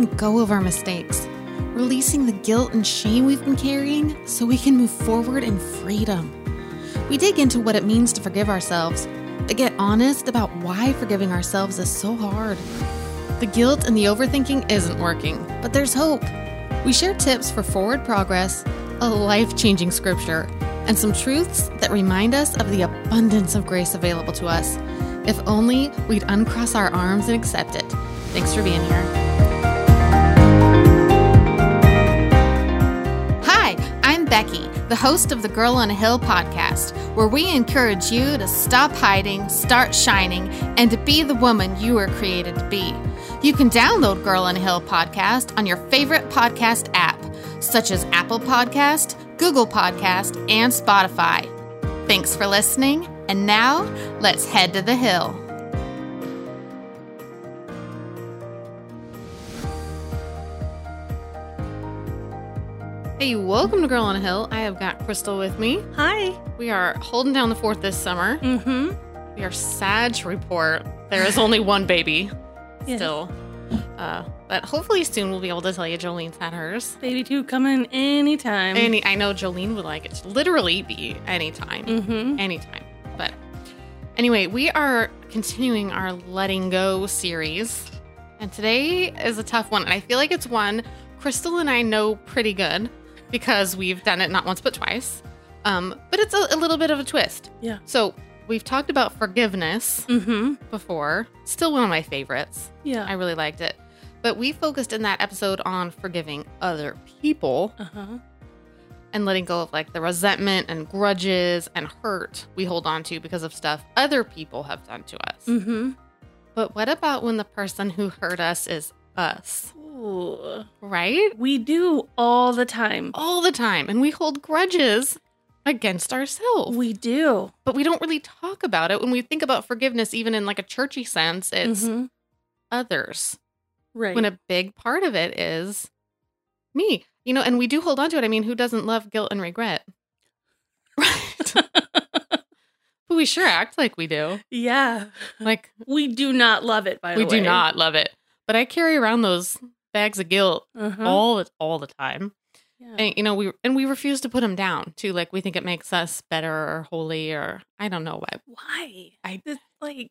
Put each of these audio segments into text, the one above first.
letting go of our mistakes, releasing the guilt and shame we've been carrying so we can move forward in freedom. We dig into what it means to forgive ourselves, but get honest about why forgiving ourselves is so hard. The guilt and the overthinking isn't working, but there's hope. We share tips for forward progress, a life changing scripture, and some truths that remind us of the abundance of grace available to us. If only we'd uncross our arms and accept it. Thanks for being here. Becky, the host of the Girl on a Hill podcast, where we encourage you to stop hiding, start shining, and to be the woman you were created to be. You can download Girl on a Hill podcast on your favorite podcast app, such as Apple Podcast, Google Podcast, and Spotify. Thanks for listening, and now let's head to the hill. Hey, welcome to Girl on a Hill. I have got Crystal with me. Hi. We are holding down the fort this summer. Mm-hmm. We are sad to report there is only one baby Yeah. still. Uh, but hopefully soon we'll be able to tell you Jolene's had hers. Baby two coming anytime. Any, I know Jolene would like it to literally be anytime, mm-hmm. anytime. But anyway, we are continuing our letting go series, and today is a tough one. And I feel like it's one Crystal and I know pretty good because we've done it not once but twice. Um, but it's a, a little bit of a twist. Yeah. So we've talked about forgiveness Mm-hmm. before. Still one of my favorites. Yeah. I really liked it. But we focused in that episode on forgiving other people uh-huh. and letting go of like the resentment and grudges and hurt we hold on to because of stuff other people have done to us. Mm-hmm. But what about when the person who hurt us is us? Ooh. Right? We do all the time. All the time. And we hold grudges against ourselves. We do. but we don't really talk about it. When we think about forgiveness, even in like a churchy sense, it's Mhm. others. right. when a big part of it is me you know and we do hold on to it i mean who doesn't love guilt and regret right but we sure act like we do yeah. like We do not love it, by we the way. We do not love it but i carry around those bags of guilt Uh-huh. all the, all the time yeah. and you know we and we refuse to put them down too like we think it makes us better or holy or i don't know why Why? I- It's like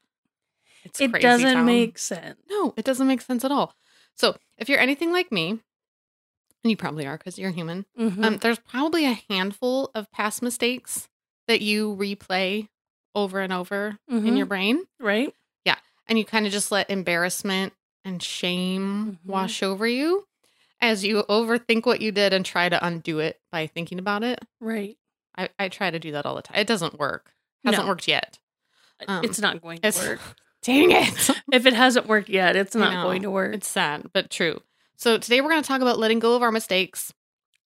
it's it doesn't town. make sense. No, it doesn't make sense at all. So, if you're anything like me, and you probably are because you're human, Mhm. um, there's probably a handful of past mistakes that you replay over and over in Mhm. your brain, right? Yeah. And you kind of just let embarrassment and shame Mhm. wash over you as you overthink what you did and try to undo it by thinking about it. Right. I, I try to do that all the time. It doesn't work. Hasn't No. worked yet. Um, it's not going to work. dang it. if it hasn't worked yet, it's not going to work. It's sad, but true. So today we're going to talk about letting go of our mistakes,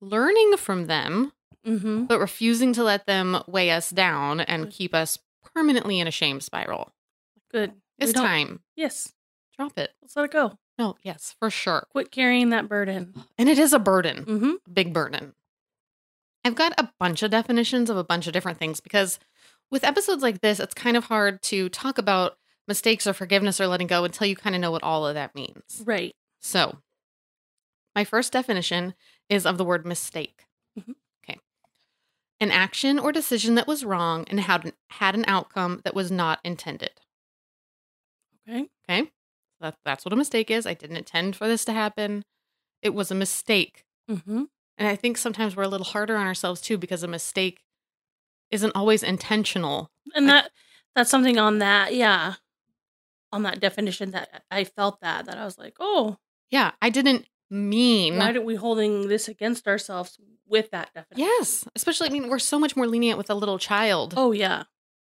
learning from them, mm-hmm. but refusing to let them weigh us down and keep us permanently in a shame spiral. Good. It's time. Yes. Drop it. Let's let it go. No, yes, for sure. Quit carrying that burden. And it is a burden, Mm-hmm. a big burden. I've got a bunch of definitions of a bunch of different things because with episodes like this, it's kind of hard to talk about mistakes or forgiveness or letting go until you kind of know what all of that means. Right. So, my first definition is of the word mistake. Mhm. Okay. An action or decision that was wrong and had an, had an outcome that was not intended. Okay. Okay. That, that's what a mistake is. I didn't intend for this to happen. It was a mistake. Mm-hmm. And I think sometimes we're a little harder on ourselves too because a mistake isn't always intentional. And that that's something on that, yeah. On that definition that I felt that that I was like, oh, Yeah. I didn't mean. why are we holding this against ourselves with that definition? yes. Especially, I mean, we're so much more lenient with a little child. Oh yeah.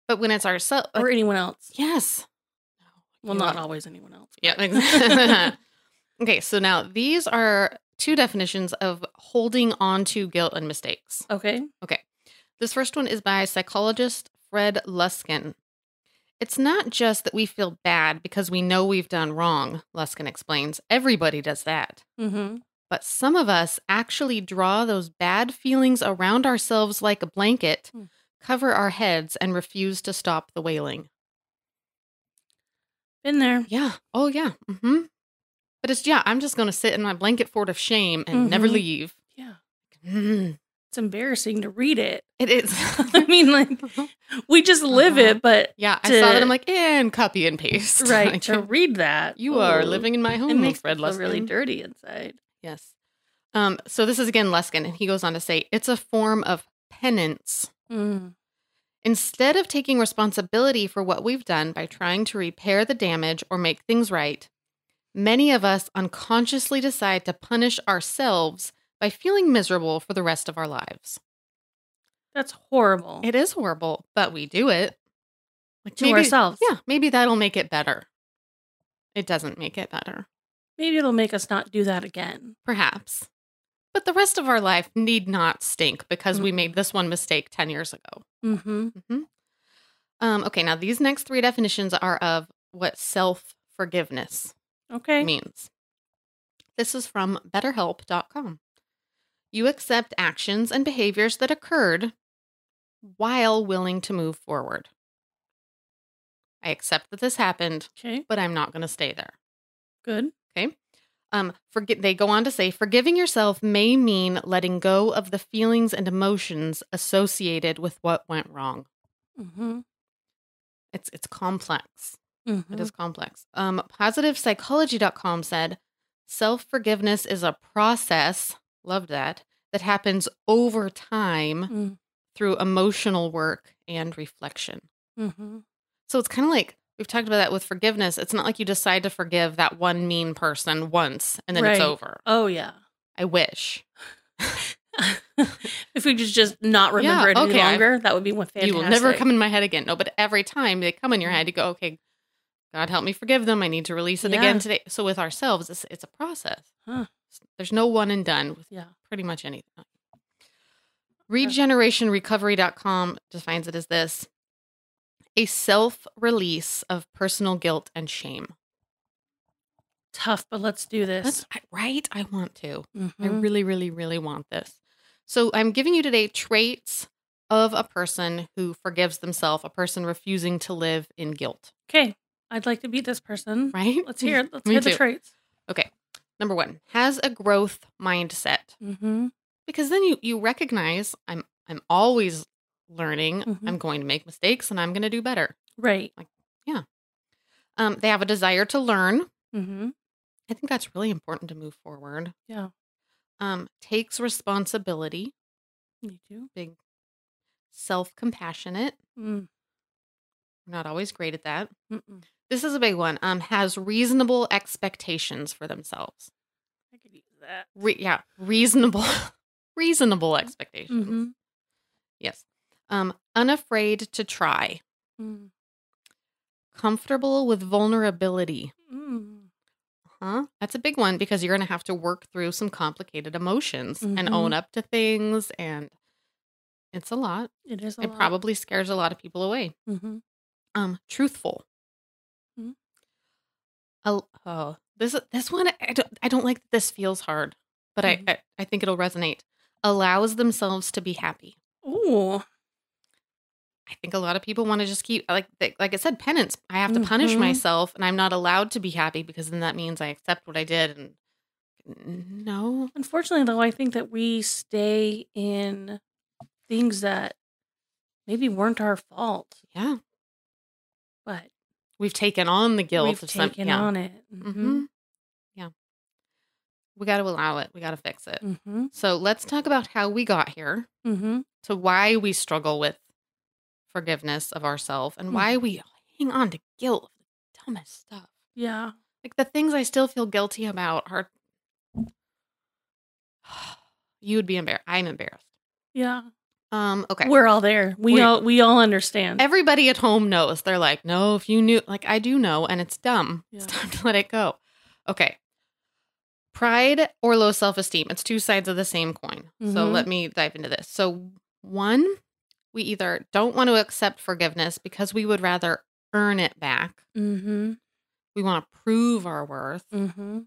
But when it's ourselves. Or anyone else. yes. Well, You not always anyone else. Yeah. okay. So now these are two definitions of holding on to guilt and mistakes. okay. Okay. This first one is by psychologist Fred Luskin. It's not just that we feel bad because we know we've done wrong, Luskin explains. Everybody does that. Mm-hmm. But some of us actually draw those bad feelings around ourselves like a blanket, Hmm. cover our heads, and refuse to stop the wailing. Been there. Yeah. Oh, yeah. Mm-hmm. But it's yeah, I'm just gonna sit in my blanket fort of shame and never Mhm. leave. Yeah. Mm, It's embarrassing to read it. it is. I mean, like, we just live Uh-huh. it, but yeah, I saw that. I'm like, and copy and paste. right to read that. you are living in my home, It makes Fred feel really dirty inside. Yes. Um, so this is again Luskin, and he goes on to say it's a form of penance. Mm. Instead of taking responsibility for what we've done by trying to repair the damage or make things right, many of us unconsciously decide to punish ourselves by feeling miserable for the rest of our lives. That's horrible. It is horrible, but we do it. Like to ourselves. Yeah, maybe that'll make it better. It doesn't make it better, Maybe it'll make us not do that again. perhaps. But the rest of our life need not stink because we Mm. made this one mistake 10 years ago. Mm-hmm. hmm Um, okay, now these next three definitions are of what self forgiveness Okay. means. This is from betterhelp.com. You accept actions and behaviors that occurred while willing to move forward. I accept that this happened, Okay. but I'm not going to stay there. Good. Okay. Um, forget they go on to say forgiving yourself may mean letting go of the feelings and emotions associated with what went wrong. Mm-hmm. It's it's complex. Mm-hmm. It is complex. Um, positivepsychology.com said self forgiveness is a process, love that, that happens over time Mm. through emotional work and reflection. Mm-hmm. So it's kind of like we've talked about that with forgiveness. It's not like you decide to forgive that one mean person once and then it's over. Oh yeah. I wish. if we could just not remember Yeah, it any okay, I- longer, that would be one fantastic. You will never come in my head again. No, but every time they come in your mm-hmm. head, you go, okay, God help me forgive them. I need to release it Yeah. again today. So with ourselves, it's, it's a process. Huh. There's no one and done with Yeah. pretty much anything. Regenerationrecovery.com defines it as this a self release of personal guilt and shame. Tough, but let's do this. That's right. I want to. I Mhm. really, really, really want this. So I'm giving you today traits of a person who forgives themselves, a person refusing to live in guilt, Okay. I'd like to be this person. right? Let's hear it. Let's hear the too. traits. Okay. Number one, has a growth mindset. Mm-hmm. Because then you you recognize I'm I'm always learning. Mhm. I'm going to make mistakes and I'm going to do better. Right. Yeah. Um, they have a desire to learn. Mm-hmm. I think that's really important to move forward. Yeah. Um, takes responsibility, Me too. big self compassionate. Mm. We're not always great at that. Mm-mm. This is a big one. Um, has reasonable expectations for themselves. I could use that. Re- yeah, reasonable, reasonable expectations. Mm-hmm. Yes. Um, unafraid to try. Mm. Comfortable with vulnerability. Mm. Huh? That's a big one because you're going to have to work through some complicated emotions and Mhm. own up to things, and it's a lot. It is a it lot. probably scares a lot of people away. Mm-hmm. Um, truthful. Mhm. Oh, oh, this this one I don't I don't like that this feels hard, but. I, I I think it'll resonate. Allows themselves to be happy. Ooh. I think a lot of people want to just keep like like I said penance. I have to punish Mhm. myself, and I'm not allowed to be happy because then that means I accept what I did. And no, Unfortunately, though, I think that we stay in things that maybe weren't our fault, yeah, but we've taken on the guilt we've of some. taken yeah. on it. hmm Yeah, we got to allow it. We got to fix it. Mm-hmm. So let's talk about how we got here. Mm-hmm. to why we struggle with forgiveness of ourselves and Hmm. why we hang on to guilt of the dumbest stuff. Yeah. Like the things I still feel guilty about are you would be embarrassed. I'm embarrassed. Yeah. Um, okay. We're all there. We We- all we all understand. Everybody at home knows. They're like, no, if you knew like I do know, and it's dumb. It's time to let it go. Okay. Pride or low self-esteem. It's two sides of the same coin. So Mhm. let me dive into this. So one, we either don't want to accept forgiveness because we would rather earn it back. mm-hmm. We want to prove our worth. Mm-hmm.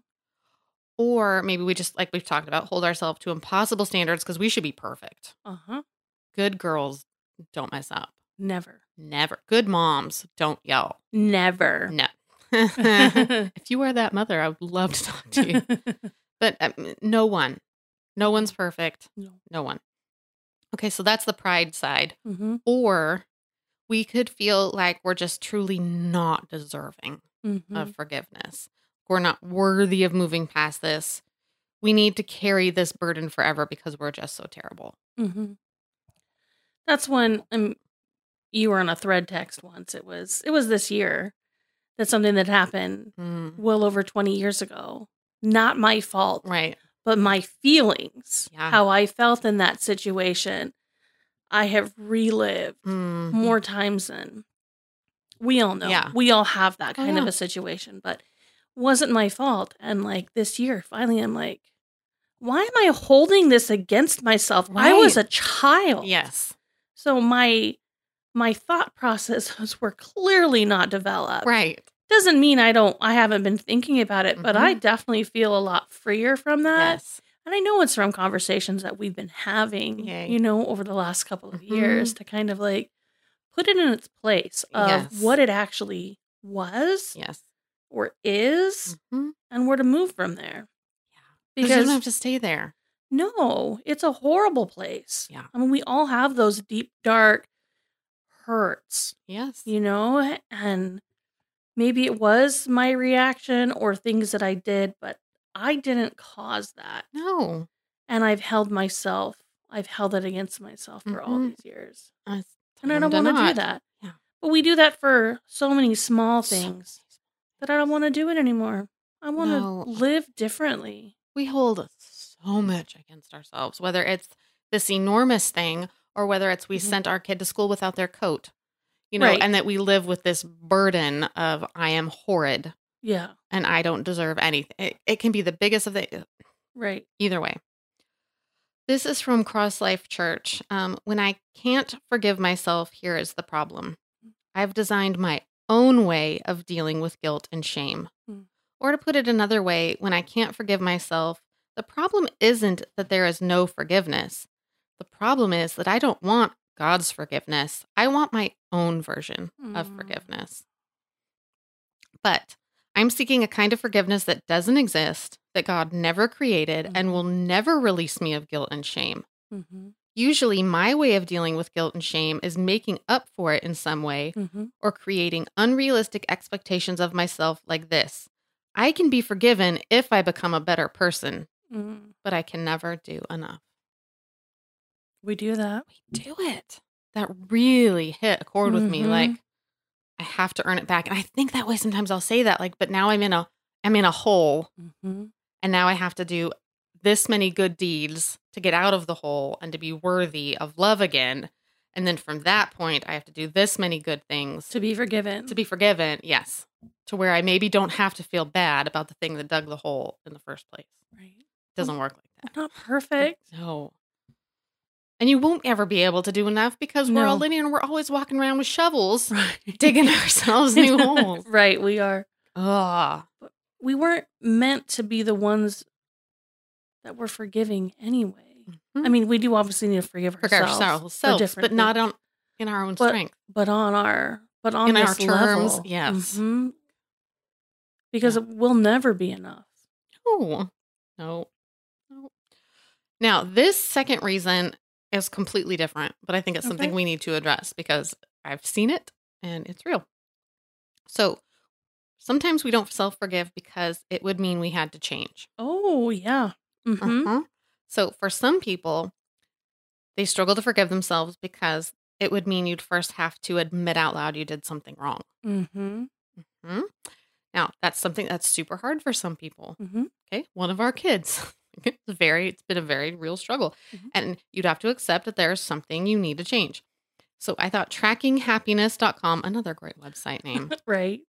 Or maybe we just, like we've talked about, hold ourselves to impossible standards because we should be perfect. Uh-huh. Good girls don't mess up. Never. Never. Good moms don't yell. Never. No. if you are that mother, I would love to talk to you. But um, no one, no one's perfect. no. No one. Okay, so that's the pride side. Mm-hmm. Or we could feel like we're just truly not deserving Mm-hmm. of forgiveness. We're not worthy of moving past this. We need to carry this burden forever because we're just so terrible. Mm-hmm. That's when um, you were on a thread text once. It was it was this year. That's something that happened Mm, well over twenty years ago. Not my fault, Right. But my feelings, Yeah. how I felt in that situation, I have relived Mm, more times than we all know. Yeah. We all have that Oh, kind of a situation, but wasn't my fault. And like this year, finally, I'm like, why am I holding this against myself? I was a child. Yes. So my my thought processes were clearly not developed. Right. Doesn't mean I don't I haven't been thinking about it, but Mhm. I definitely feel a lot freer from that. Yes. And I know it's from conversations that we've been having, Yay. you know, over the last couple of Mhm. years to kind of like put it in its place of Yes. what it actually was Yes. or is Mhm. and where to move from there. Yeah. Because you don't have to stay there. no, it's a horrible place. Yeah. I mean, we all have those deep, dark hurts, Yes. you know, and maybe it was my reaction or things that I did, but I didn't cause that. No. And I've held myself, I've held it against myself for all Mhm. these years. And I don't want to do that. Yeah. But we do that for so many small So things that I don't want to do it anymore. I want to No. live differently. we hold so much against ourselves, whether it's this enormous thing or whether it's we Mhm. sent our kid to school without their coat, you know, Right. and that we live with this burden of I am horrid Yeah. and I don't deserve anything. It, it can be the biggest of the Right. either way. This is from Cross Life Church. Um, when I can't forgive myself, here is the problem. I've designed my own way of dealing with guilt and shame. Hmm. Or to put it another way, when I can't forgive myself, the problem isn't that there is no forgiveness. The problem is that I don't want God's forgiveness. I want my own version of Mm. forgiveness. But I'm seeking a kind of forgiveness that doesn't exist, that God never created, and Mhm. will never release me of guilt and shame. Mm-hmm. Usually, my way of dealing with guilt and shame is making up for it in some way Mm-hmm. or creating unrealistic expectations of myself like this. I can be forgiven if I become a better person, Mm. but I can never do enough. We do that. We do it. That really hit a chord with me. Mhm. Like, I have to earn it back. And I think that way sometimes I'll say that, like, but now I'm in a I'm in a hole Mm-hmm. and now I have to do this many good deeds to get out of the hole and to be worthy of love again. And then from that point, I have to do this many good things To be forgiven. to be forgiven. Yes. To where I maybe don't have to feel bad about the thing that dug the hole in the first place. right. It doesn't work like that. not perfect. No. And you won't ever be able to do enough because we're all No. linear and we're always walking around with shovels, Right. digging ourselves new holes. right. We are. Ugh. We weren't meant to be the ones that were forgiving anyway. I mean, we do obviously need to forgive Mm-hmm. Forgive ourselves, ourselves, for but not on in our own But- strength. but on our but on In our terms, level, yes. Mhm. because Yeah. it will never be enough. No, no, no. Now, this second reason is completely different, but I think it's something we need to address because I've seen it and it's real. So sometimes we don't self forgive because it would mean we had to change. Oh yeah. Mm-hmm. Uh-huh. So for some people, they struggle to forgive themselves because it would mean you'd first have to admit out loud you did something wrong. Mm-hmm. Hmm? Now, that's something that's super hard for some people. Mm-hmm. Okay, one of our kids. it's very, it's been a very real struggle, Mhm. and you'd have to accept that there's something you need to change. So I thought trackinghappiness.com, another great website name, Right.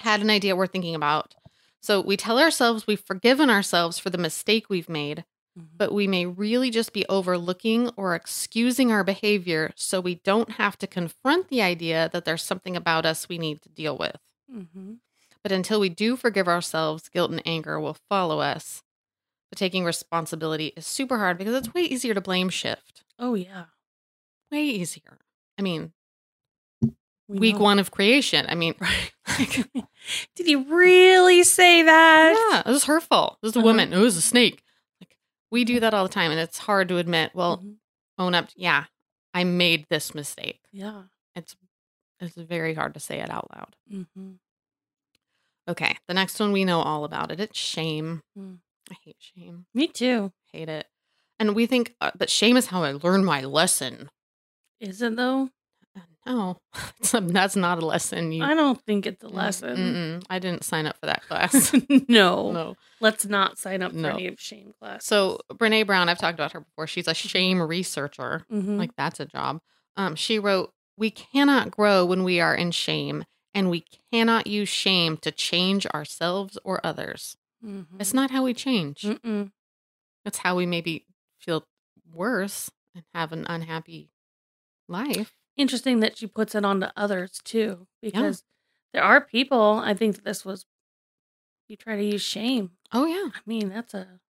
had an idea we're thinking about. So we tell ourselves we've forgiven ourselves for the mistake we've made, Mhm. but we may really just be overlooking or excusing our behavior so we don't have to confront the idea that there's something about us we need to deal with. Mm-hmm. But until we do forgive ourselves, guilt and anger will follow us. But taking responsibility is super hard because it's way easier to blame shift. Oh yeah. Way easier. I mean, We week know. one of creation. I mean, Right. Did he really say that? yeah, it was her fault. It was a Uh-huh. woman. It was a snake. Like we do that all the time, and it's hard to admit. Well, Mhm. own up. Yeah, I made this mistake. Yeah. It's it's very hard to say it out loud. hmm Okay, the next one we know all about it. It's shame. Mm. I hate shame. Me too. Hate it. And we think uh, that shame is how I learn my lesson. Is it though? Uh, No, that's not a lesson. You, I don't think it's a Mm, lesson. mm-mm. I didn't sign up for that class. no. no. Let's not sign up for any of shame class. So Brene Brown, I've talked about her before. She's a shame researcher. Mhm. Like that's a job. Um, she wrote, "We cannot grow when we are in shame, and we cannot use shame to change ourselves or others. Mhm. It's not how we change. Mm-mm. It's how we maybe feel worse and have an unhappy life. interesting that she puts it on to others too, because there are people. I think this was you try to use shame. Oh yeah, I mean, that's a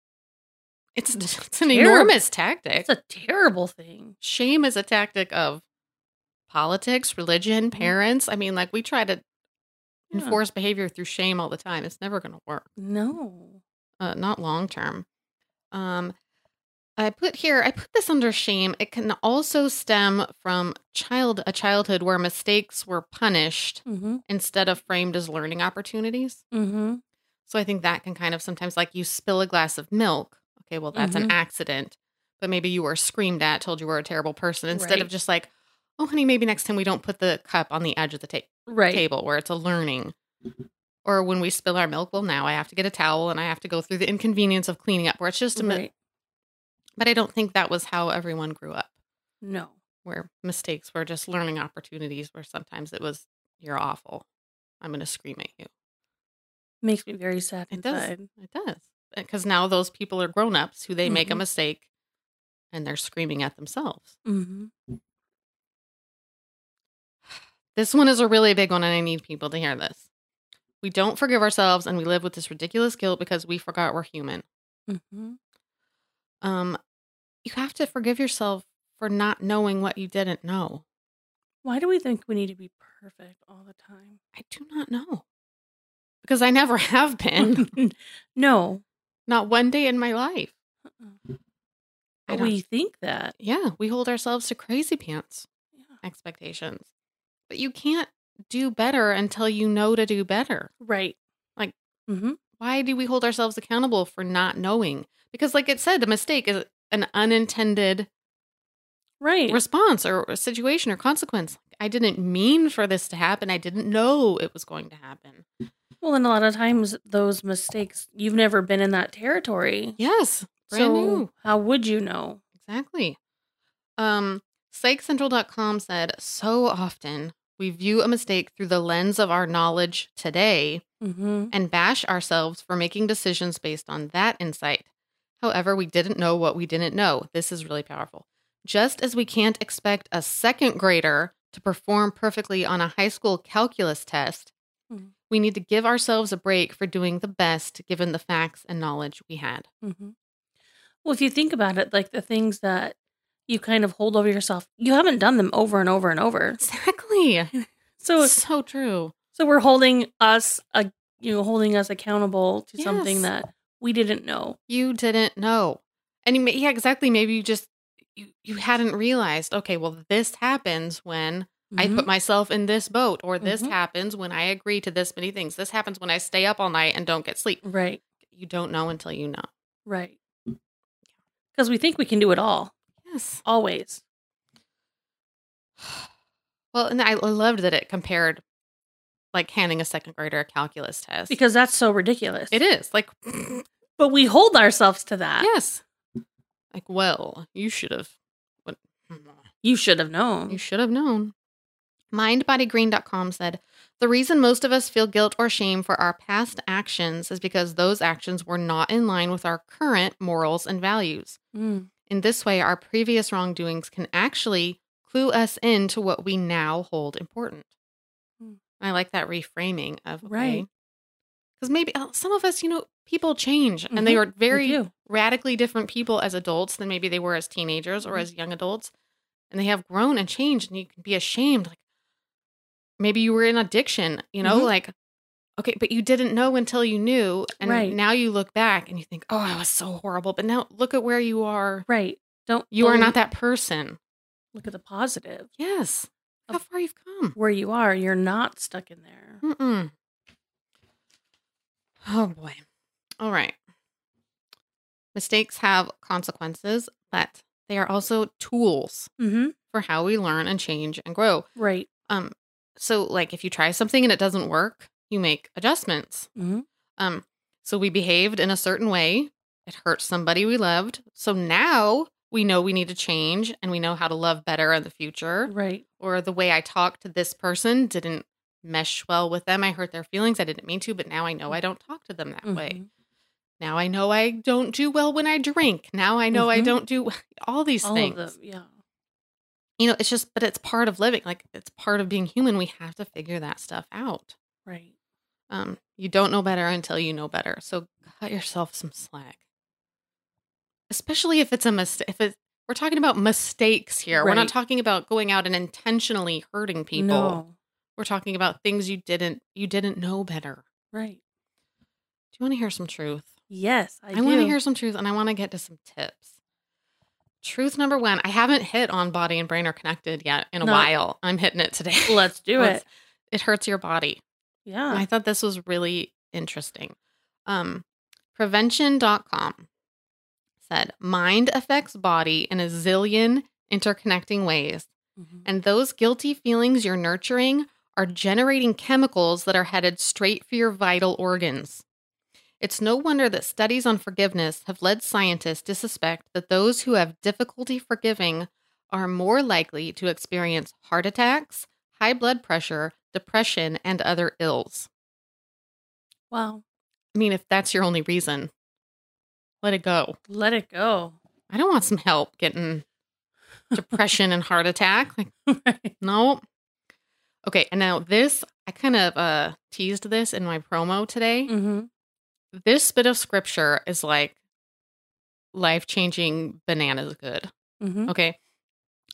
it's it's an Terrible. enormous tactic. It's a terrible thing. shame is a tactic of politics, religion, parents. I mean, like we try to Yeah. enforce behavior through shame all the time. It's never going to work. No. uh, not long term. Um, I put here, I put this under shame. It can also stem from child a childhood where mistakes were punished Mm-hmm. instead of framed as learning opportunities. Mm-hmm. So I think that can kind of sometimes like you spill a glass of milk. Okay, well that's an Mhm. accident, but maybe you were screamed at, told you were a terrible person instead of just like, oh honey, maybe next time we don't put the cup on the edge of the ta- Right. table where it's a learning. Or when we spill our milk, well, now I have to get a towel and I have to go through the inconvenience of cleaning up, where it's just a mi- But I don't think that was how everyone grew up, No. where mistakes were just learning opportunities, where sometimes it was, you're awful. I'm going to scream at you. Makes me very sad It does. It does. Because now those people are grown ups who they make a Mhm. mistake and they're screaming at themselves. Mm-hmm. This one is a really big one, and I need people to hear this. We don't forgive ourselves and we live with this ridiculous guilt because we forgot we're human. Mm-hmm. Um, you have to forgive yourself for not knowing what you didn't know. Why do we think we need to be perfect all the time? I do not know because I never have been, no. not one day in my life. Uh-uh. I we think that. Yeah, we hold ourselves to crazy pants Yeah. expectations, but you can't do better until you know to do better. Right. Like- mm-hmm. Why do we hold ourselves accountable for not knowing? Because, like it said, the mistake is an unintended right. response or situation or consequence. I didn't mean for this to happen. I didn't know it was going to happen. well, and a lot of times those mistakes, you've never been in that territory. Yes, so new. how would you know? Exactly. Um, PsychCentral.com said so often we view a mistake through the lens of our knowledge today Mm-hmm. and bash ourselves for making decisions based on that insight. However, we didn't know what we didn't know. This is really powerful. Just as we can't expect a second grader to perform perfectly on a high school calculus test, Mhm. we need to give ourselves a break for doing the best given the facts and knowledge we had. Mm-hmm. Well, if you think about it, like the things that you kind of hold over yourself, you haven't done them over and over and over. Exactly. So, so true. so we're holding us, uh, you know, holding us accountable to something that we didn't know. You didn't know. And you may, yeah, exactly. Maybe you just you, you hadn't realized, okay, well, this happens when I Mhm. put myself in this boat, or this Mhm. happens when I agree to this many things. This happens when I stay up all night and don't get sleep. right, You don't know until you know. right, because we think we can do it all, Yes. always. Well, and I loved that it compared like handing a second grader a calculus test. Because that's so ridiculous. it is like, but we hold ourselves to that. yes. Like, well, you should have. What? You should have known. You should have known. MindBodyGreen.com said the reason most of us feel guilt or shame for our past actions is because those actions were not in line with our current morals and values. Mm. In this way, our previous wrongdoings can actually clue us into what we now hold important. Hmm. I like that reframing of Right. Because maybe uh, some of us, you know, people change and they Mhm. are very radically different people as adults than maybe they were as teenagers or Mhm. as young adults. And they have grown and changed, and you can be ashamed. Like, maybe you were in addiction, you know, Mhm. like, okay, but you didn't know until you knew. And Right. now you look back and you think, oh, I was so horrible. But now look at where you are. Right. Don't You are not that person. look at the positive. Yes. How far you've come. Where you are, you're not stuck in there. Mm-mm. Oh boy. All right. Mistakes have consequences, but they are also tools Mm-hmm. for how we learn and change and grow. Right. Um, so like if you try something and it doesn't work, you make adjustments. Mm-hmm. Um, so we behaved in a certain way. It hurt somebody we loved. So now we know we need to change and we know how to love better in the future. Right. Or the way I talked to this person didn't mesh well with them. I hurt their feelings. I didn't mean to, but now I know I don't talk to them that way. Mhm. Now I know I don't do well when I drink. Now I know I Mhm. don't do all these All things. of them. Yeah. You know, it's just, but it's part of living. Like it's part of being human. We have to figure that stuff out. Right. Um, you don't know better until you know better. So cut yourself some slack. Especially if it's a mistake. If it, we're talking about mistakes here, we're not talking about going out and intentionally hurting people. No. We're talking about things you didn't you didn't know better. Right. Do you want to hear some truth? Yes, I, I, want to hear some truth, and I want to get to some tips. Truth number one: I haven't hit on body and brain are connected yet in a No. while. I'm hitting it today. Let's do it. It hurts your body. Yeah. And I thought this was really interesting. Um, prevention.com said mind affects body in a zillion interconnecting ways. Mhm. And those guilty feelings you're nurturing are generating chemicals that are headed straight for your vital organs. It's no wonder that studies on forgiveness have led scientists to suspect that those who have difficulty forgiving are more likely to experience heart attacks, high blood pressure, depression, and other ills. Wow. I mean, if that's your only reason, let it go. Let it go. I don't want some help getting depression and heart attack. Like, right. no. Okay, and now this, I kind of uh teased this in my promo today. Mm-hmm. This bit of scripture is like life changing bananas good. Mm-hmm. Okay.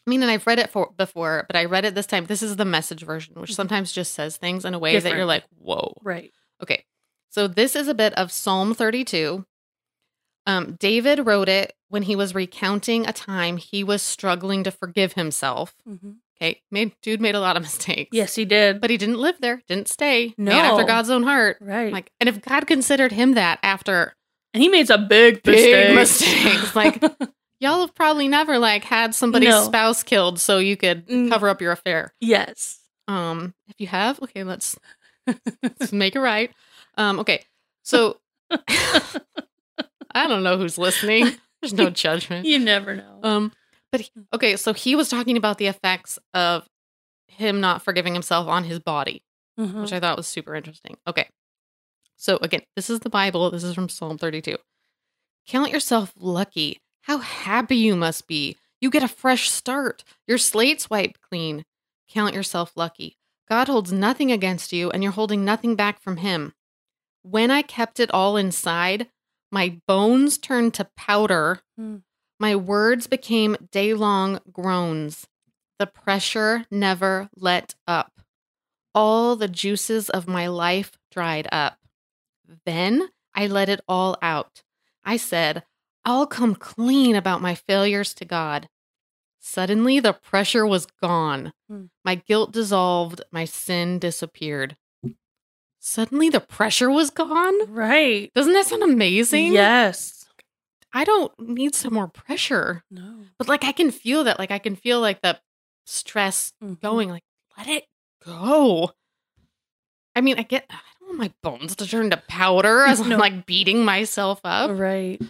I mean, and I've read it for before, but I read it this time. This is the message version, which Mhm. sometimes just says things in a way that you're like, whoa. Right. Okay. So this is a bit of Psalm 32. Um, David wrote it when he was recounting a time he was struggling to forgive himself. Mm-hmm. Okay. Made dude made a lot of mistakes. Yes, he did. But he didn't live there, didn't stay. Man after God's own heart. right. Like, and if God considered him that after and he made some big big mistakes. mistakes, like y'all have probably never like had somebody's No. spouse killed so you could Mm. cover up your affair. yes. Um, if you have, okay, let's let's make it right. Um, okay, so I don't know who's listening. There's no judgment. you never know. Um, but he- okay, so he was talking about the effects of him not forgiving himself on his body, Mhm. which I thought was super interesting. Okay, so again, this is the Bible. This is from Psalm 32. Count yourself lucky. How happy you must be. You get a fresh start. Your slate's wiped clean. Count yourself lucky. God holds nothing against you, and you're holding nothing back from Him. When I kept it all inside, my bones turned to powder. Hmm. My words became day long groans. The pressure never let up. All the juices of my life dried up. Then I let it all out. I said, I'll come clean about my failures to God. Suddenly, the pressure was gone. Hmm. My guilt dissolved. My sin disappeared. Suddenly, the pressure was gone? Right. Doesn't that sound amazing? Yes. I don't need some more pressure. No. But like I can feel that. Like I can feel like the stress Mhm. going. Like, let it go. I mean, I get I don't want my bones to turn to powder as I'm like beating myself up. Right.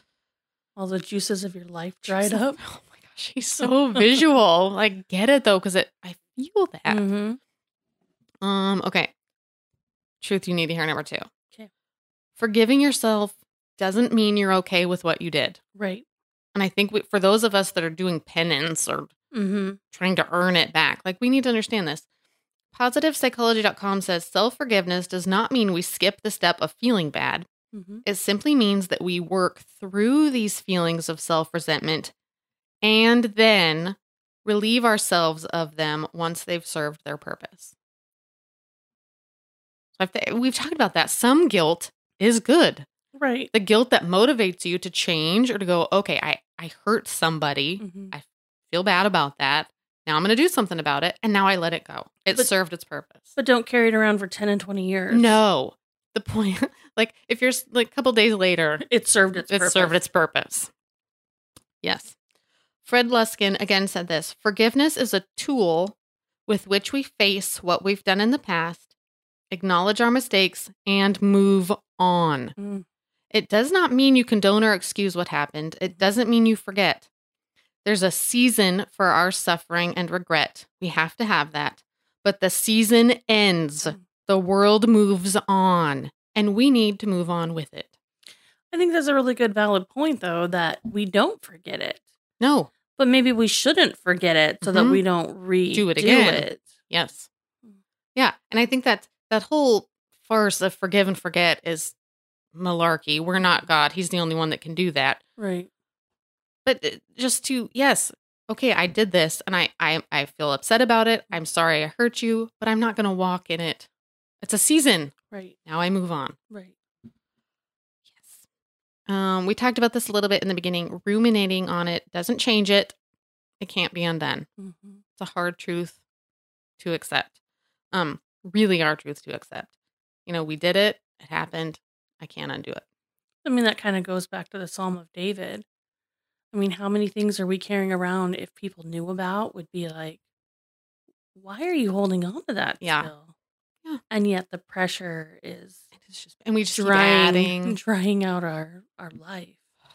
All the juices of your life dried up. Oh my gosh, she's so visual. like, get it though, because it I feel that. Mm-hmm. Um, okay. Truth you need to hear number two. Okay. Forgiving yourself doesn't mean you're okay with what you did. Right. And I think we, for those of us that are doing penance or Mm-hmm. trying to earn it back, like we need to understand this. PositivePsychology.com says self forgiveness does not mean we skip the step of feeling bad. Mm-hmm. It simply means that we work through these feelings of self resentment and then relieve ourselves of them once they've served their purpose. We've talked about that. Some guilt is good. Right. The guilt that motivates you to change or to go, okay, I, I hurt somebody. Mhm. Feel bad about that. Now I'm going to do something about it. And now I let it go. It But- served its purpose. But don't carry it around for 10 and 20 years. no, the point, like if you're like a couple days later, It served its it purpose. served its purpose. Yes. Fred Luskin again said this forgiveness is a tool with which we face what we've done in the past, acknowledge our mistakes, and move on. Mm. It does not mean you condone or excuse what happened. It doesn't mean you forget. There's a season for our suffering and regret. We have to have that. But the season ends. The world moves on, and we need to move on with it. I think that's a really good, valid point, though, that we don't forget it. No, But maybe we shouldn't forget it so that Mhm. we don't redo Do it again. it. yes. Mm. Yeah. And I think that that whole farce of forgive and forget is malarkey. We're not God. He's the only one that can do that. Right. but uh, just to yes okay i did this and i i, I feel upset about it i'm sorry i hurt you but i'm not going to walk in it it's a season. Right. now i move on. Right. yes. Um we talked about this a little bit in the beginning. Ruminating on it doesn't change it. It can't be undone. Hmm it's a hard truth to accept. Um really hard truth to accept. You know we did it. It happened. I can't undo it. I mean, that kind of goes back to the Psalm of David. I mean, how many things are we carrying around if people knew about would be like, why are you holding on to that Yeah. still? Yeah. And yet the pressure is it's just and we just drying, adding drying out our, our life.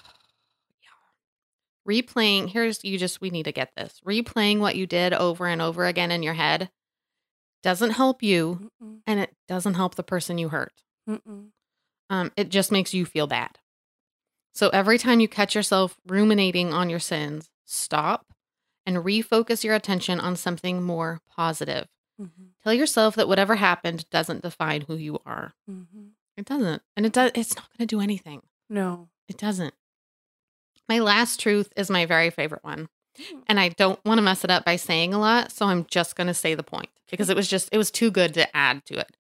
Yeah. replaying here's you just we need to get this replaying what you did over and over again in your head doesn't help you Mm-mm, and it doesn't help the person you hurt mm-mm. um, it just makes you feel bad so every time you catch yourself ruminating on your sins stop and refocus your attention on something more positive Mhm, tell yourself that whatever happened doesn't define who you are mhm. it doesn't and it does it's not going to do anything No. It doesn't. My last truth is my very favorite one. Mm. And I don't want to mess it up by saying a lot. So I'm just going to say the point because it was just, it was too good to add to it.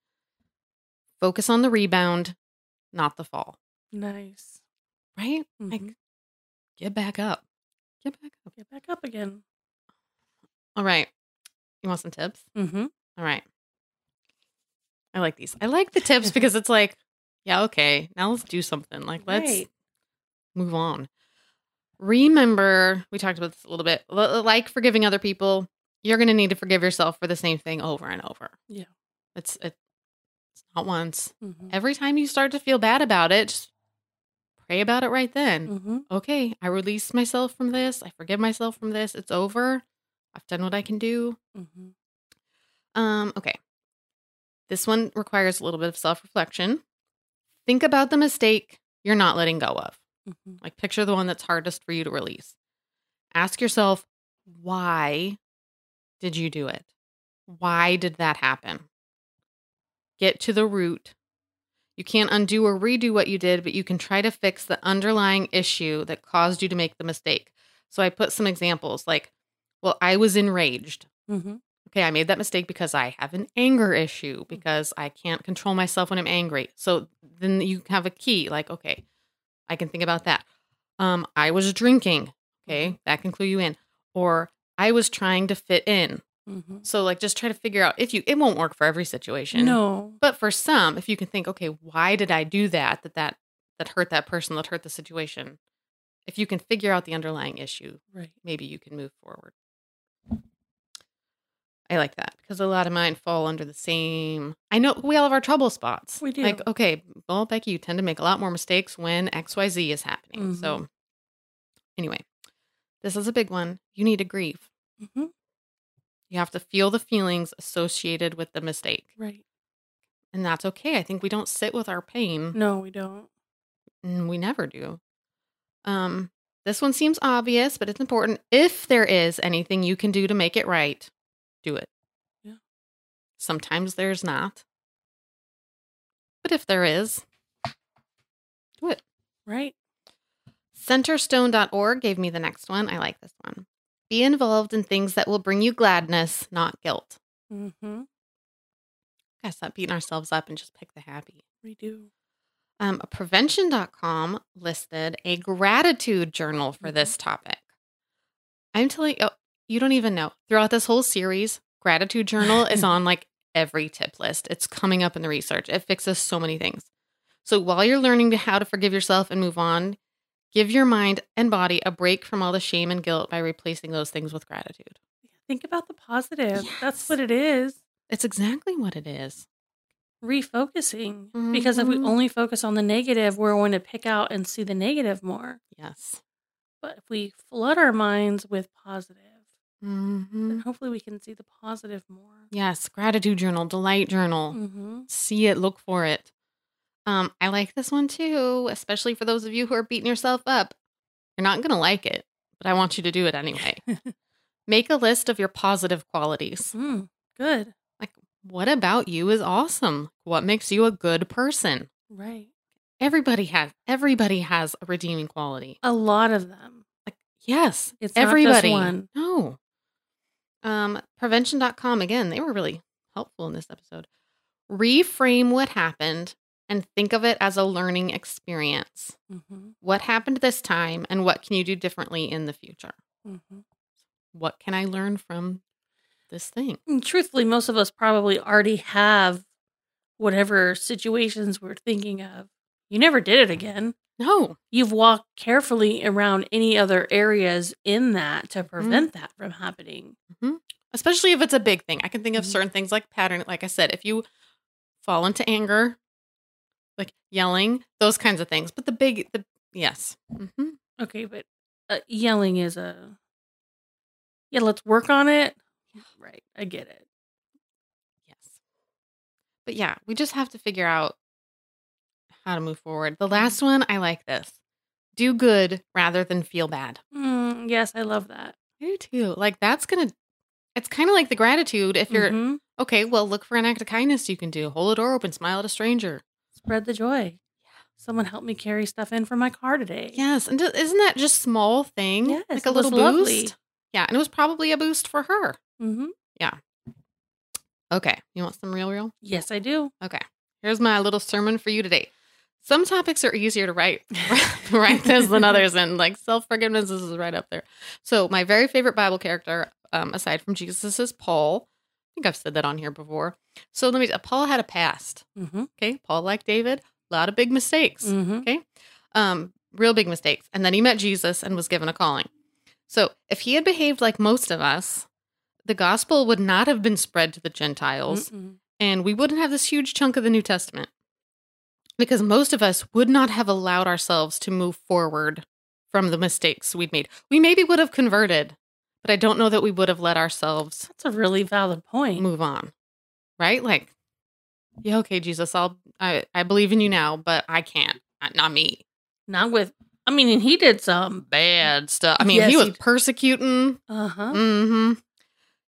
Focus on the rebound, not the fall, Nice. right? Like, Mhm. get back up. Get back up. Get back up again. All right. You want some tips? Mm-hmm. All right. I like these. I like the tips because it's like, yeah, okay, now let's do something. Like, let's Right. move on. Remember, we talked about this a little bit. L- Like forgiving other people, you're going to need to forgive yourself for the same thing over and over. Yeah. It's it, it's not once. Mm-hmm. Every time you start to feel bad about it, just pray about it right then. Mm-hmm. Okay, I release myself from this. I forgive myself from this. It's over. I've done what I can do. Mm-hmm. Um, okay. This one requires a little bit of self-reflection. Think about the mistake you're not letting go of. Mm-hmm. Like picture the one that's hardest for you to release. Ask yourself, why did you do it? Why did that happen? Get to the root. You can't undo or redo what you did, but you can try to fix the underlying issue that caused you to make the mistake. So I put some examples like, well, I was enraged. Mm-hmm. Okay, I made that mistake because I have an anger issue because I can't control myself when I'm angry. So then you have a key like, okay, I can think about that. Um, I was drinking. Okay, that can clue you in. Or I was trying to fit in. Mm-hmm. So like just try to figure out if you it won't work for every situation. No. But for some, if you can think, okay, why did I do that? That that that hurt that person, that hurt the situation. If you can figure out the underlying issue, Right. maybe you can move forward. I like that because a lot of mine fall under the same. I know we all have our trouble spots. We do. Like, okay, well, Becky, you tend to make a lot more mistakes when XYZ is happening. So, anyway, this is a big one. You need to grieve. Mm-hmm. You have to feel the feelings associated with the mistake. Right. And that's okay. I think we don't sit with our pain. No, we don't. we never do. Um, this one seems obvious, but it's important. If there is anything you can do to make it right, do it. Yeah. Sometimes there's not. But if there is, do it. Right. Centerstone.org gave me the next one. I like this one. Be involved in things that will bring you gladness, not guilt. Mm-hmm. Gotta stop beating ourselves up and just pick the happy. We do. Um, prevention.com listed a gratitude journal for this topic. I'm telling you, oh, you don't even know. Throughout this whole series, gratitude journal is on like every tip list. It's coming up in the research. It fixes so many things. So while you're learning to how to forgive yourself and move on, give your mind and body a break from all the shame and guilt by replacing those things with gratitude. Think about the positive. That's what it is. It's exactly what it is. Refocusing. Because if we Mhm. only focus on the negative, we're going to pick out and see the negative more. Yes. But if we flood our minds with positive, hmm then hopefully we can see the positive more. Yes. Gratitude journal, delight journal. Mm-hmm. see it, look for it. Um, I like this one too, especially for those of you who are beating yourself up. You're not going to like it, but I want you to do it anyway. Make a list of your positive qualities. mm, good. Like, what about you is awesome? What makes you a good person? Right. Everybody has everybody has a redeeming quality. A lot of them. Like, yes, It's not just everybody. one. No. Um, prevention.com again, they were really helpful in this episode. Reframe what happened and think of it as a learning experience. Mm-hmm. What happened this time and what can you do differently in the future? Mm-hmm. What can I learn from this thing? And truthfully, most of us probably already have whatever situations we're thinking of. You never did it again. No. You've walked carefully around any other areas in that to prevent that from happening. Especially if it's a big thing. I can think of Mhm. certain things like pattern. Like I said, if you fall into anger, like yelling, those kinds of things. But the big, the yes. hmm Okay, but uh, yelling is a yeah. Let's work on it. Right, I get it. Yes. But yeah, we just have to figure out how to move forward. The last one, I like this. Do good rather than feel bad. Mm, yes, I love that. I do too. Like that's gonna it's kind of like the gratitude. If you're Mhm. okay, well look for an act of kindness you can do. Hold a door open, smile at a stranger. spread the joy. Someone helped me carry stuff in for my car today. Yes. And isn't that just small thing? Yes, like a little boost. lovely. Yeah, and it was probably a boost for her. Mm-hmm. Yeah. Okay. You want some real real? Yes, I do. Okay. Here's my little sermon for you today. Some topics are easier to write write this than others, and like self forgiveness is right up there. So my very favorite Bible character, um, aside from Jesus, is Paul. I think I've said that on here before. So let me. Paul had a past. Mm-hmm. Okay, Paul, like David, a lot of big mistakes. Mm-hmm. Okay, um, real big mistakes, and then he met Jesus and was given a calling. So if he had behaved like most of us, the gospel would not have been spread to the Gentiles Mm-mm. and we wouldn't have this huge chunk of the New Testament because most of us would not have allowed ourselves to move forward from the mistakes we'd made. We maybe would have converted, but I don't know that we would have let ourselves That's a really valid point. move on. Right? Like, yeah, okay, Jesus, I'll I, I believe in you now, but I can't. Not- Not me. Not with. I mean, and he did some. Bad stuff. I mean, Yes, he was he- persecuting. Uh huh. Mm hmm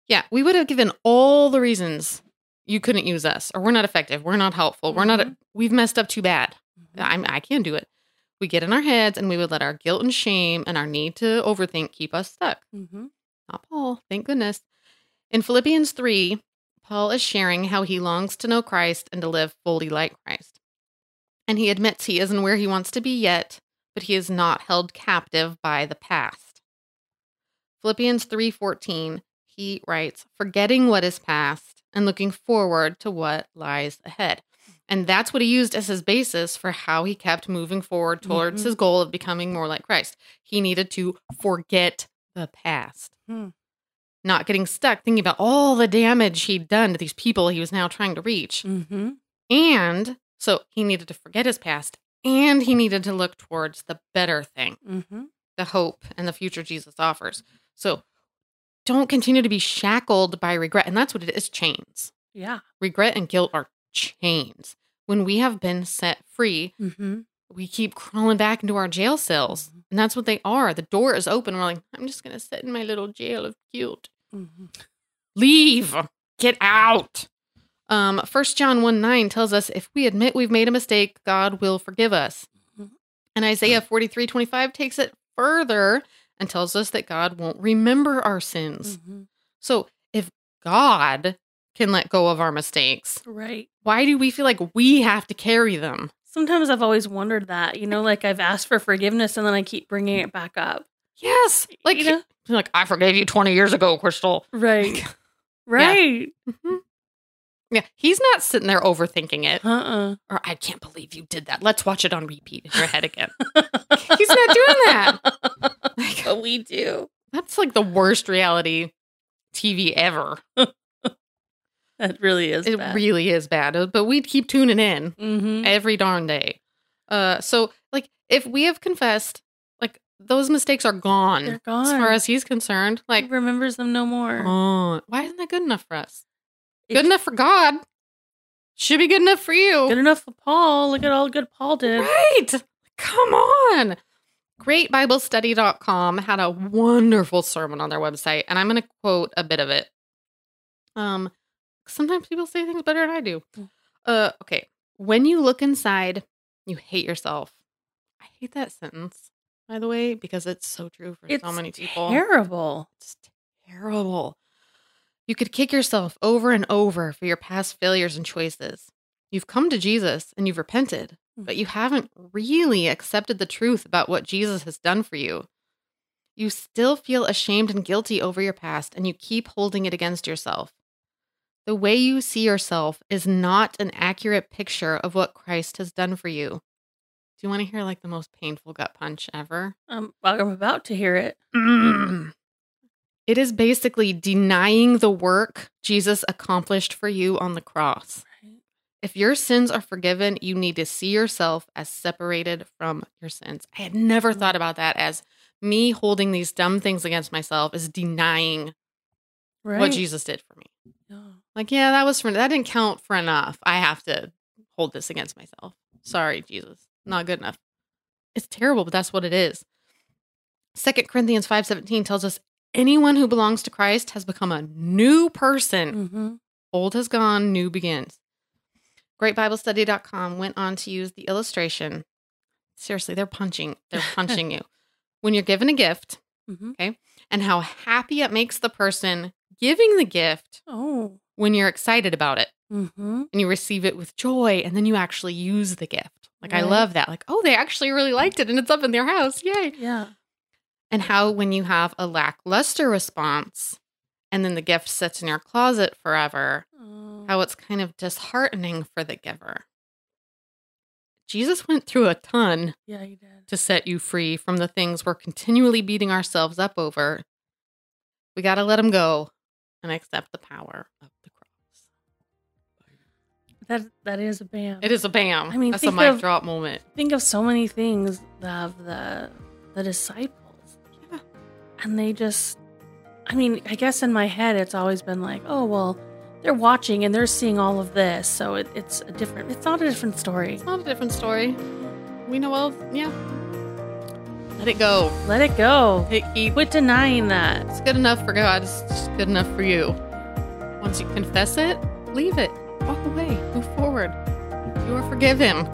Yeah, we would have given all the reasons you couldn't use us, or we're not effective, we're not helpful, we're not, Mhm. we've messed up too bad. Mm-hmm. I'm, I can't do it. We get in our heads and we would let our guilt and shame and our need to overthink keep us stuck. Mm-hmm. Not Paul, thank goodness. In Philippians 3, Paul is sharing how he longs to know Christ and to live fully like Christ. And he admits he isn't where he wants to be yet, but he is not held captive by the past. Philippians 3:14, he writes, "Forgetting what is past and looking forward to what lies ahead." And that's what he used as his basis for how he kept moving forward towards Mhm. his goal of becoming more like Christ. He needed to forget the past Hmm. not getting stuck thinking about all the damage he'd done to these people he was now trying to reach. Mm-hmm. And so he needed to forget his past and he needed to look towards the better thing, Mm-hmm. the hope and the future Jesus offers. So don't continue to be shackled by regret. And that's what it is chains. Yeah. Regret and guilt are chains. When we have been set free, Mm-hmm. we keep crawling back into our jail cells. Mhm. And that's what they are. The door is open. We're like, I'm just going to sit in my little jail of guilt. Mm-hmm. leave get out um first john 1 9 tells us if we admit we've made a mistake god will forgive us Mhm. and isaiah 43 25 takes it further and tells us that god won't remember our sins Mm-hmm. so if god can let go of our mistakes. Right. Why do we feel like we have to carry them? Sometimes I've always wondered that, you know, like I've asked for forgiveness and then I keep bringing it back up. Yes. Like, you know? like I forgave you 20 years ago, Crystal. Right. Right. Mhm. Yeah. He's not sitting there overthinking it. Uh-uh. Or I can't believe you did that. Let's watch it on repeat in your head again. He's not doing that. Like, But we do. that's like the worst reality TV ever. That really is It bad. really is bad. uh, But we'd keep tuning in mm-hmm. every darn day. Uh so like if we have confessed, like those mistakes are gone. They're gone. As far as he's concerned. Like Like remembers them no more. oh, why isn't that good enough for us? It's Good enough for God. Should be good enough for you. Good enough for Paul. Look at all good Paul did. Right. Come on. GreatBibleStudy.com had a wonderful sermon on their website, and I'm going to quote a bit of it. Um, sometimes people say things better than I do. Mm. Uh, okay. When you look inside, you hate yourself. I hate that sentence, by the way, because it's so true for It's so many people. terrible. It's terrible. You could kick yourself over and over for your past failures and choices. You've come to Jesus and you've repented, but you haven't really accepted the truth about what Jesus has done for you. You still feel ashamed and guilty over your past, and you keep holding it against yourself. The way you see yourself is not an accurate picture of what Christ has done for you. Do you want to hear like the most painful gut punch ever? Um, while I'm about to hear it. Mm. It is basically denying the work Jesus accomplished for you on the cross. If your sins are forgiven, you need to see yourself as separated from your sins. I had never thought about that as me holding these dumb things against myself is denying Right. what Jesus did for me. Like, yeah, that was for that didn't count for enough. I have to hold this against myself. Sorry, Jesus. Not good enough. It's terrible, but that's what it is. Second Corinthians 5:17 tells us anyone who belongs to Christ has become a new person. Mm-hmm. Old has gone, new begins. GreatBibleStudy.com went on to use the illustration. Seriously, they're punching, they're punching you. When you're given a gift Mm-hmm. and how happy it makes the person giving the gift Oh. when you're excited about it Mm-hmm. and you receive it with joy and then you actually use the gift. Like I love that. Like, oh, they actually really liked it and it's up in their house. Yay. Yeah. And how when you have a lackluster response and then the gift sits in your closet forever, Oh. How it's kind of disheartening for the giver. Jesus went through a ton yeah, you did. to set you free from the things we're continually beating ourselves up over. We got to let him go and accept the power of the cross. That that is a bam. It is a bam. I mean, that's a mic of- drop moment. Think of so many things of the the disciples, Yeah. and they just. I mean, I guess in my head, it's always been like, oh well, they're watching and they're seeing all of this, so it, it's a different. It's not a different story. It's not a different story. We know well, yeah. Let it go. Let it go. It, he, Quit denying that. it's good enough for God. It's just good enough for you. Once you confess it, leave it. Walk away. Move forward. You are forgiven.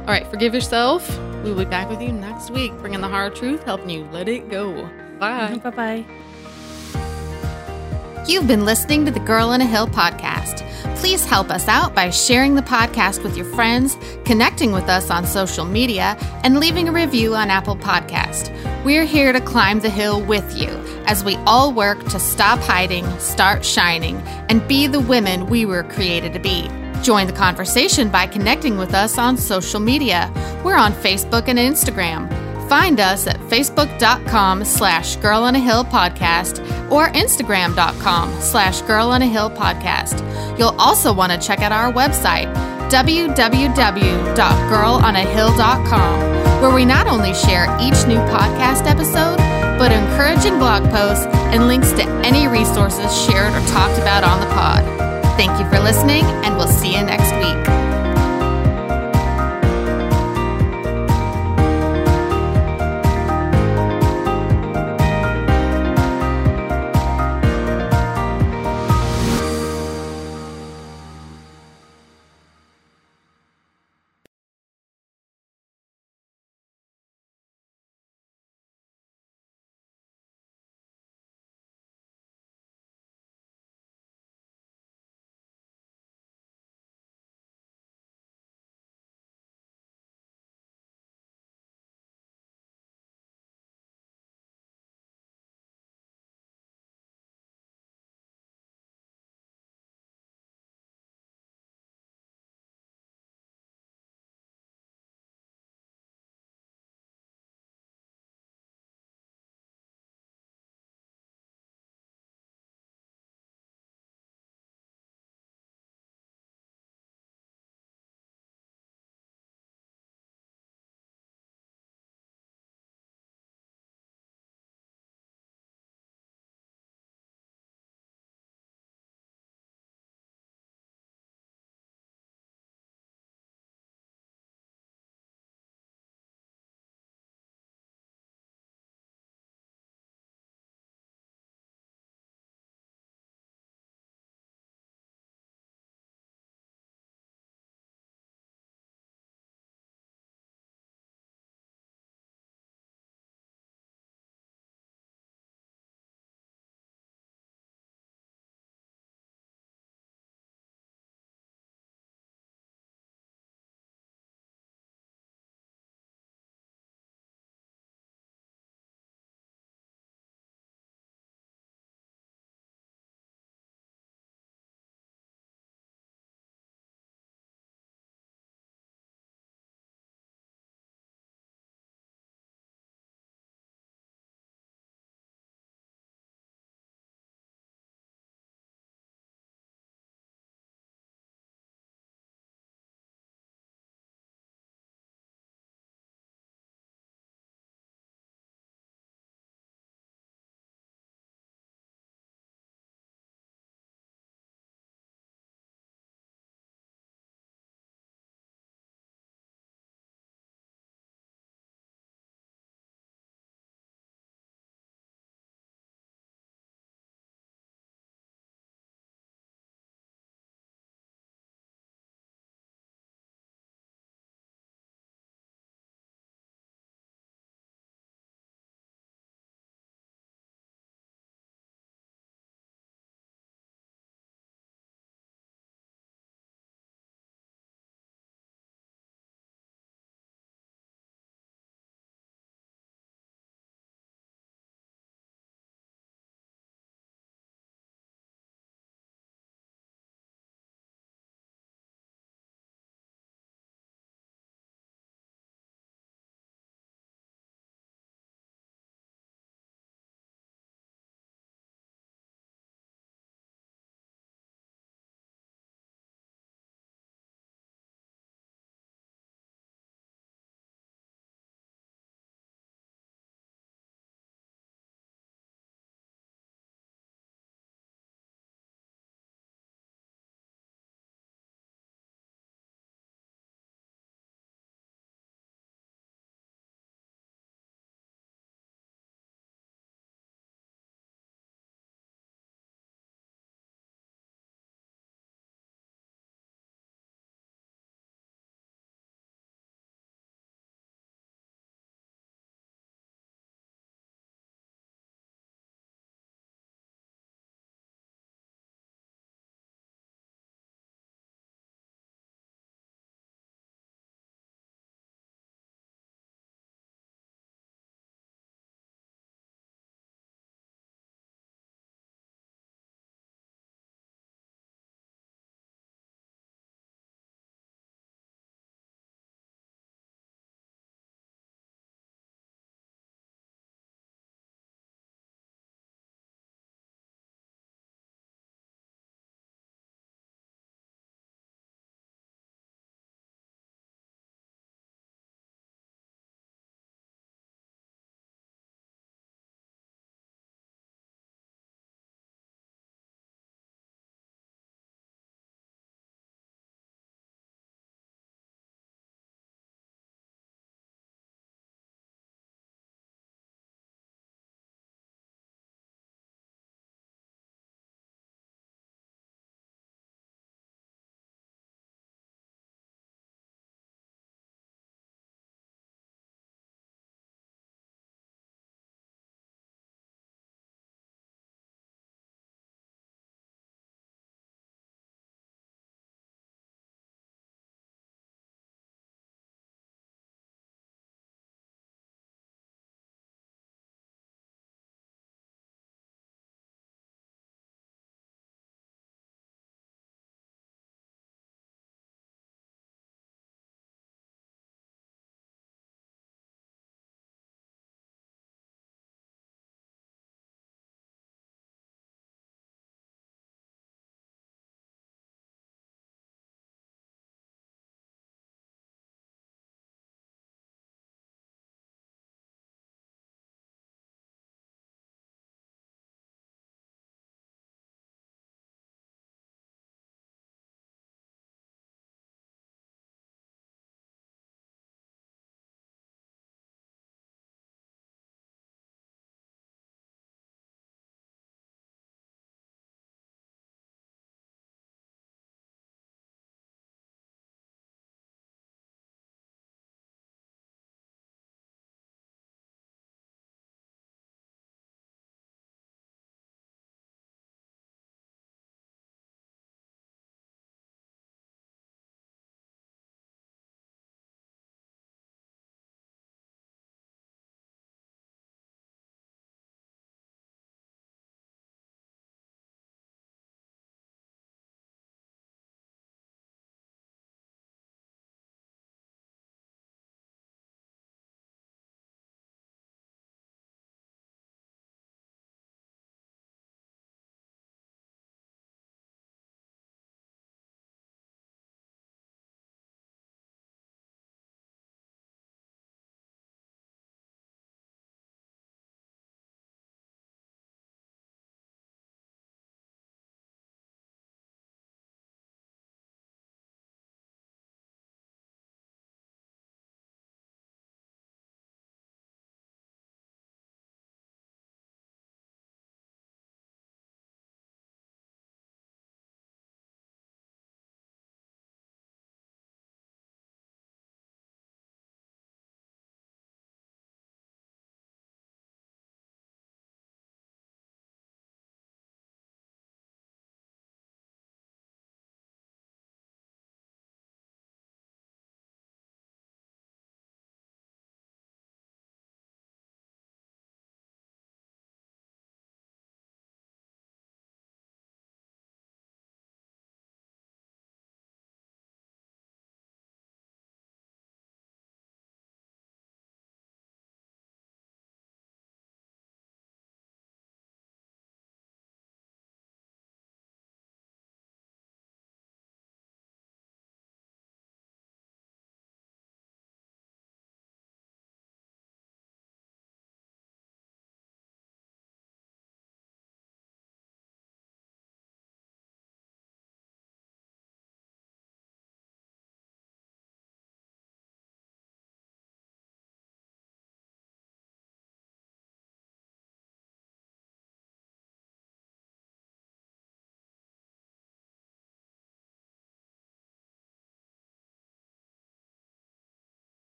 All right, forgive yourself. We will be back with you next week, bringing the hard truth, helping you let it go. Bye. Bye bye. You've been listening to the Girl on a Hill podcast. Please help us out by sharing the podcast with your friends, connecting with us on social media, and leaving a review on Apple Podcast. We're here to climb the hill with you as we all work to stop hiding, start shining, and be the women we were created to be. Join the conversation by connecting with us on social media. We're on Facebook and Instagram. Find us at facebook.com slash girl on a hill podcast or instagram.com slash girl on a hill podcast. You'll also want to check out our website, www.girlonahill.com, where we not only share each new podcast episode, but encouraging blog posts and links to any resources shared or talked about on the pod. Thank you for listening, and we'll see you next week.